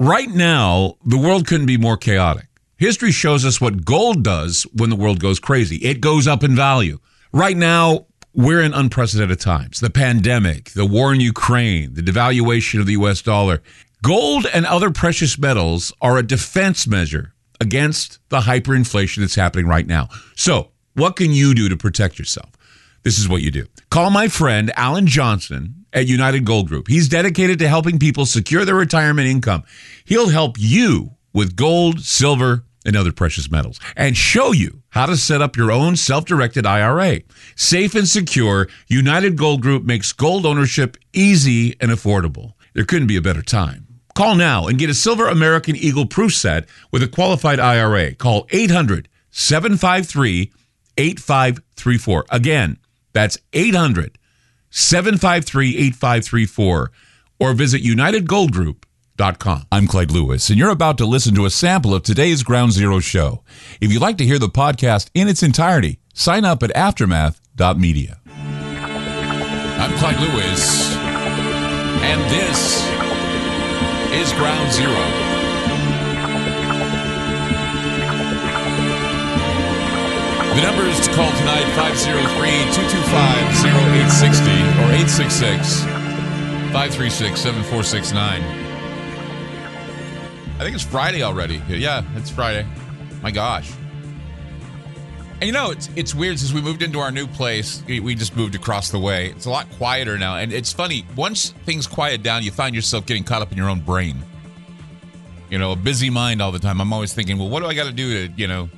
right now, the world couldn't be more chaotic. History shows us what gold does when the world goes crazy. It goes up in value. Right now, we're in unprecedented times. The pandemic, the war in Ukraine, the devaluation of the US dollar. Gold and other precious metals are a defense measure against the hyperinflation that's happening right now. So, what can you do to protect yourself? This is what you do. Call my friend Alan Johnson at United Gold Group. He's dedicated to helping people secure their retirement income. He'll help you with gold, silver, and other precious metals and show you how to set up your own self-directed IRA. Safe and secure, United Gold Group makes gold ownership easy and affordable. There couldn't be a better time. Call now and get a Silver American Eagle proof set with a qualified IRA. Call 800 753 8534. Again, that's 800 753 8534 or visit UnitedGoldGroup.com. I'm Clyde Lewis, and you're about to listen to a sample of today's Ground Zero show. If you'd like to hear the podcast in its entirety, sign up at aftermath.media. I'm Clyde Lewis, and this is Ground Zero. The numbers to call tonight 503-225-0860 or 866-536-7469. I think it's Friday already. Yeah, it's Friday. My gosh. And you know, it's it's weird since we moved into our new place. We just moved across the way. It's a lot quieter now, and it's funny. Once things quiet down, you find yourself getting caught up in your own brain. You know, a busy mind all the time. I'm always thinking, well, what do I got to do to, you know,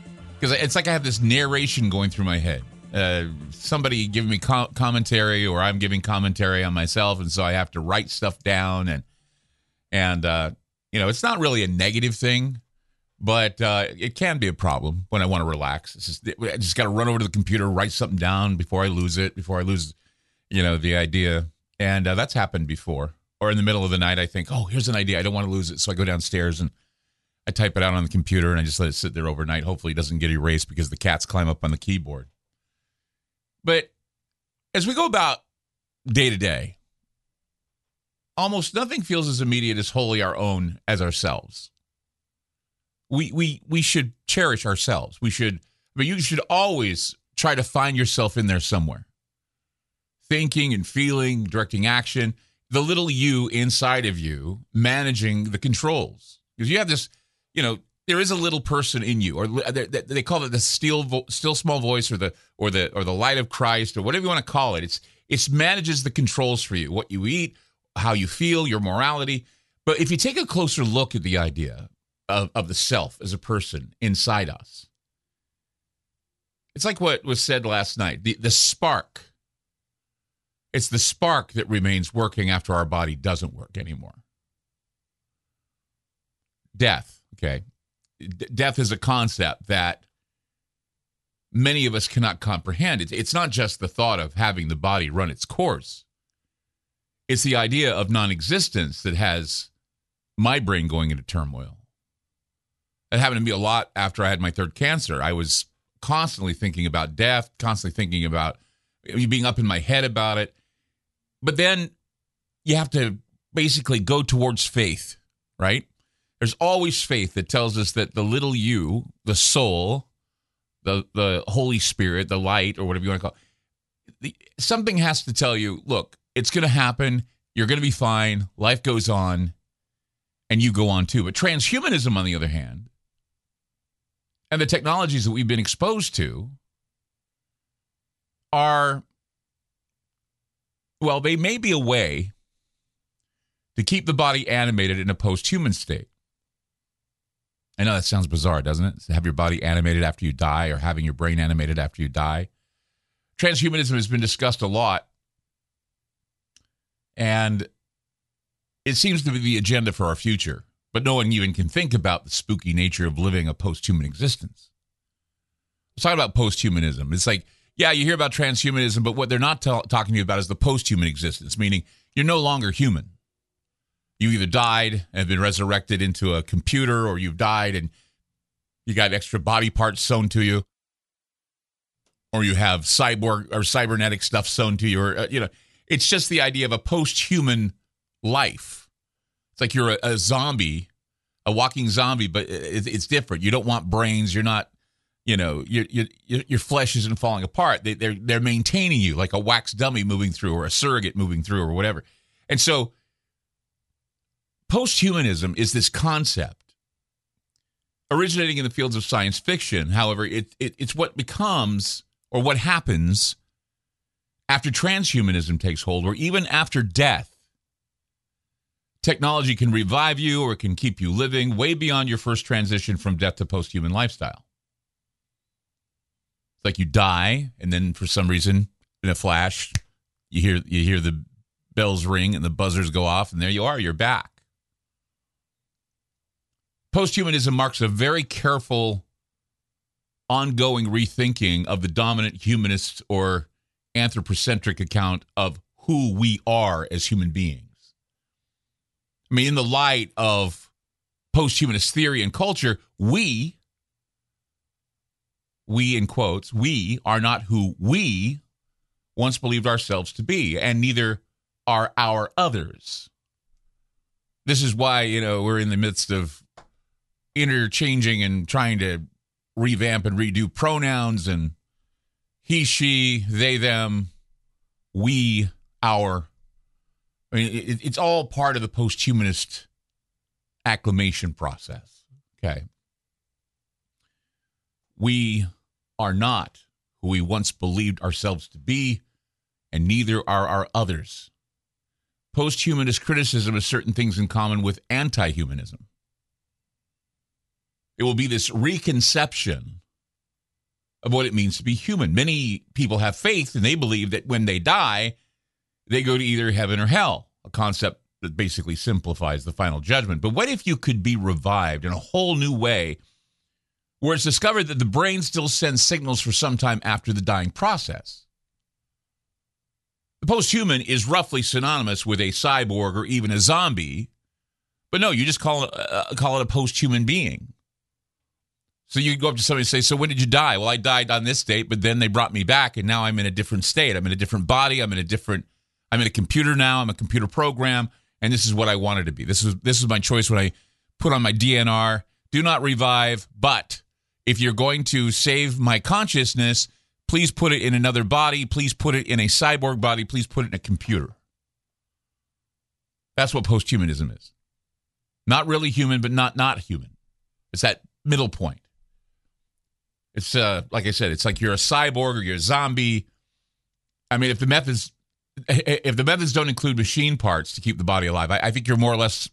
because it's like I have this narration going through my head. Uh, somebody giving me co- commentary, or I'm giving commentary on myself, and so I have to write stuff down. And and uh, you know, it's not really a negative thing, but uh, it can be a problem when I want to relax. It's just I just got to run over to the computer, write something down before I lose it, before I lose, you know, the idea. And uh, that's happened before. Or in the middle of the night, I think, oh, here's an idea. I don't want to lose it, so I go downstairs and I type it out on the computer and I just let it sit there overnight. Hopefully, it doesn't get erased because the cats climb up on the keyboard. But as we go about day to day, almost nothing feels as immediate as wholly our own as ourselves. We we we should cherish ourselves. We should, but you should always try to find yourself in there somewhere, thinking and feeling, directing action. The little you inside of you managing the controls because you have this you know there is a little person in you or they call it the still still small voice or the or the or the light of christ or whatever you want to call it. It's it manages the controls for you what you eat how you feel your morality. But if you take a closer look at the idea of, of the self as a person inside us it's like what was said last night the, the spark. It's the spark that remains working after our body doesn't work anymore. Death Okay. D- death is a concept that many of us cannot comprehend. It's, it's not just the thought of having the body run its course, it's the idea of non existence that has my brain going into turmoil. It happened to me a lot after I had my third cancer. I was constantly thinking about death, constantly thinking about being up in my head about it. But then you have to basically go towards faith, right? There's always faith that tells us that the little you, the soul, the the Holy Spirit, the light, or whatever you want to call it, the, something has to tell you, look, it's going to happen. You're going to be fine. Life goes on, and you go on too. But transhumanism, on the other hand, and the technologies that we've been exposed to are, well, they may be a way to keep the body animated in a post human state. I know that sounds bizarre, doesn't it? To have your body animated after you die or having your brain animated after you die. Transhumanism has been discussed a lot. And it seems to be the agenda for our future. But no one even can think about the spooky nature of living a post human existence. Let's talk about post humanism. It's like, yeah, you hear about transhumanism, but what they're not t- talking to you about is the post human existence, meaning you're no longer human you either died and been resurrected into a computer or you've died and you got extra body parts sewn to you or you have cyborg or cybernetic stuff sewn to you or uh, you know it's just the idea of a post-human life it's like you're a, a zombie a walking zombie, but it's different. You don't want brains. You're not, you know, your your your flesh isn't falling apart. They, they're they're maintaining you like a wax dummy moving through, or a surrogate moving through, or whatever. And so, posthumanism is this concept originating in the fields of science fiction. However, it, it it's what becomes or what happens after transhumanism takes hold, or even after death Technology can revive you or it can keep you living way beyond your first transition from death to post-human lifestyle. It's like you die, and then for some reason, in a flash, you hear you hear the bells ring and the buzzers go off, and there you are, you're back. Posthumanism marks a very careful, ongoing rethinking of the dominant humanist or anthropocentric account of who we are as human beings. I mean, in the light of posthumanist theory and culture, we, we in quotes, we are not who we once believed ourselves to be, and neither are our others. This is why, you know, we're in the midst of interchanging and trying to revamp and redo pronouns and he, she, they, them, we, our, I mean, it, it's all part of the post-humanist acclimation process. Okay. We are not who we once believed ourselves to be, and neither are our others. Post-humanist criticism has certain things in common with anti-humanism. It will be this reconception of what it means to be human. Many people have faith and they believe that when they die, they go to either heaven or hell, a concept that basically simplifies the final judgment. But what if you could be revived in a whole new way where it's discovered that the brain still sends signals for some time after the dying process? The post human is roughly synonymous with a cyborg or even a zombie, but no, you just call it, uh, call it a posthuman being. So you go up to somebody and say, So when did you die? Well, I died on this date, but then they brought me back, and now I'm in a different state. I'm in a different body. I'm in a different I'm in a computer now. I'm a computer program, and this is what I wanted to be. This is this is my choice when I put on my DNR. Do not revive, but if you're going to save my consciousness, please put it in another body. Please put it in a cyborg body. Please put it in a computer. That's what posthumanism is. Not really human, but not not human. It's that middle point. It's uh, like I said, it's like you're a cyborg or you're a zombie. I mean, if the methods if the methods don't include machine parts to keep the body alive, I, I, think you're more or less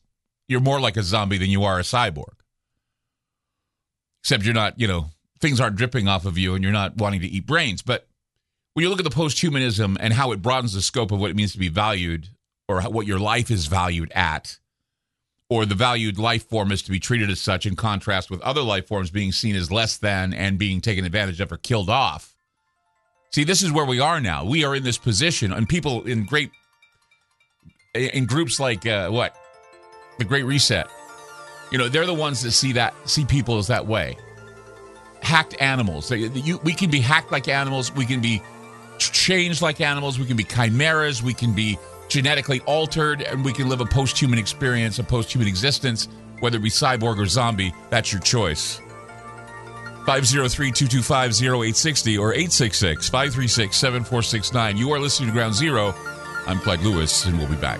you're more like a zombie than you are a cyborg. Except you're not, you know, things aren't dripping off of you and you're not wanting to eat brains. But when you look at the post-humanism and how it broadens the scope of what it means to be valued or what your life is valued at, or the valued life form is to be treated as such in contrast with other life forms being seen as less than and being taken advantage of or killed off See, this is where we are now. We are in this position, and people in great in groups like uh, what the Great Reset. You know, they're the ones that see that see people as that way. Hacked animals. You, we can be hacked like animals. We can be changed like animals. We can be chimeras. We can be genetically altered, and we can live a post-human experience, a post-human existence, whether it be cyborg or zombie. That's your choice. 503 225 0860 or 866 536 7469. You are listening to Ground Zero. I'm Clyde Lewis, and we'll be back.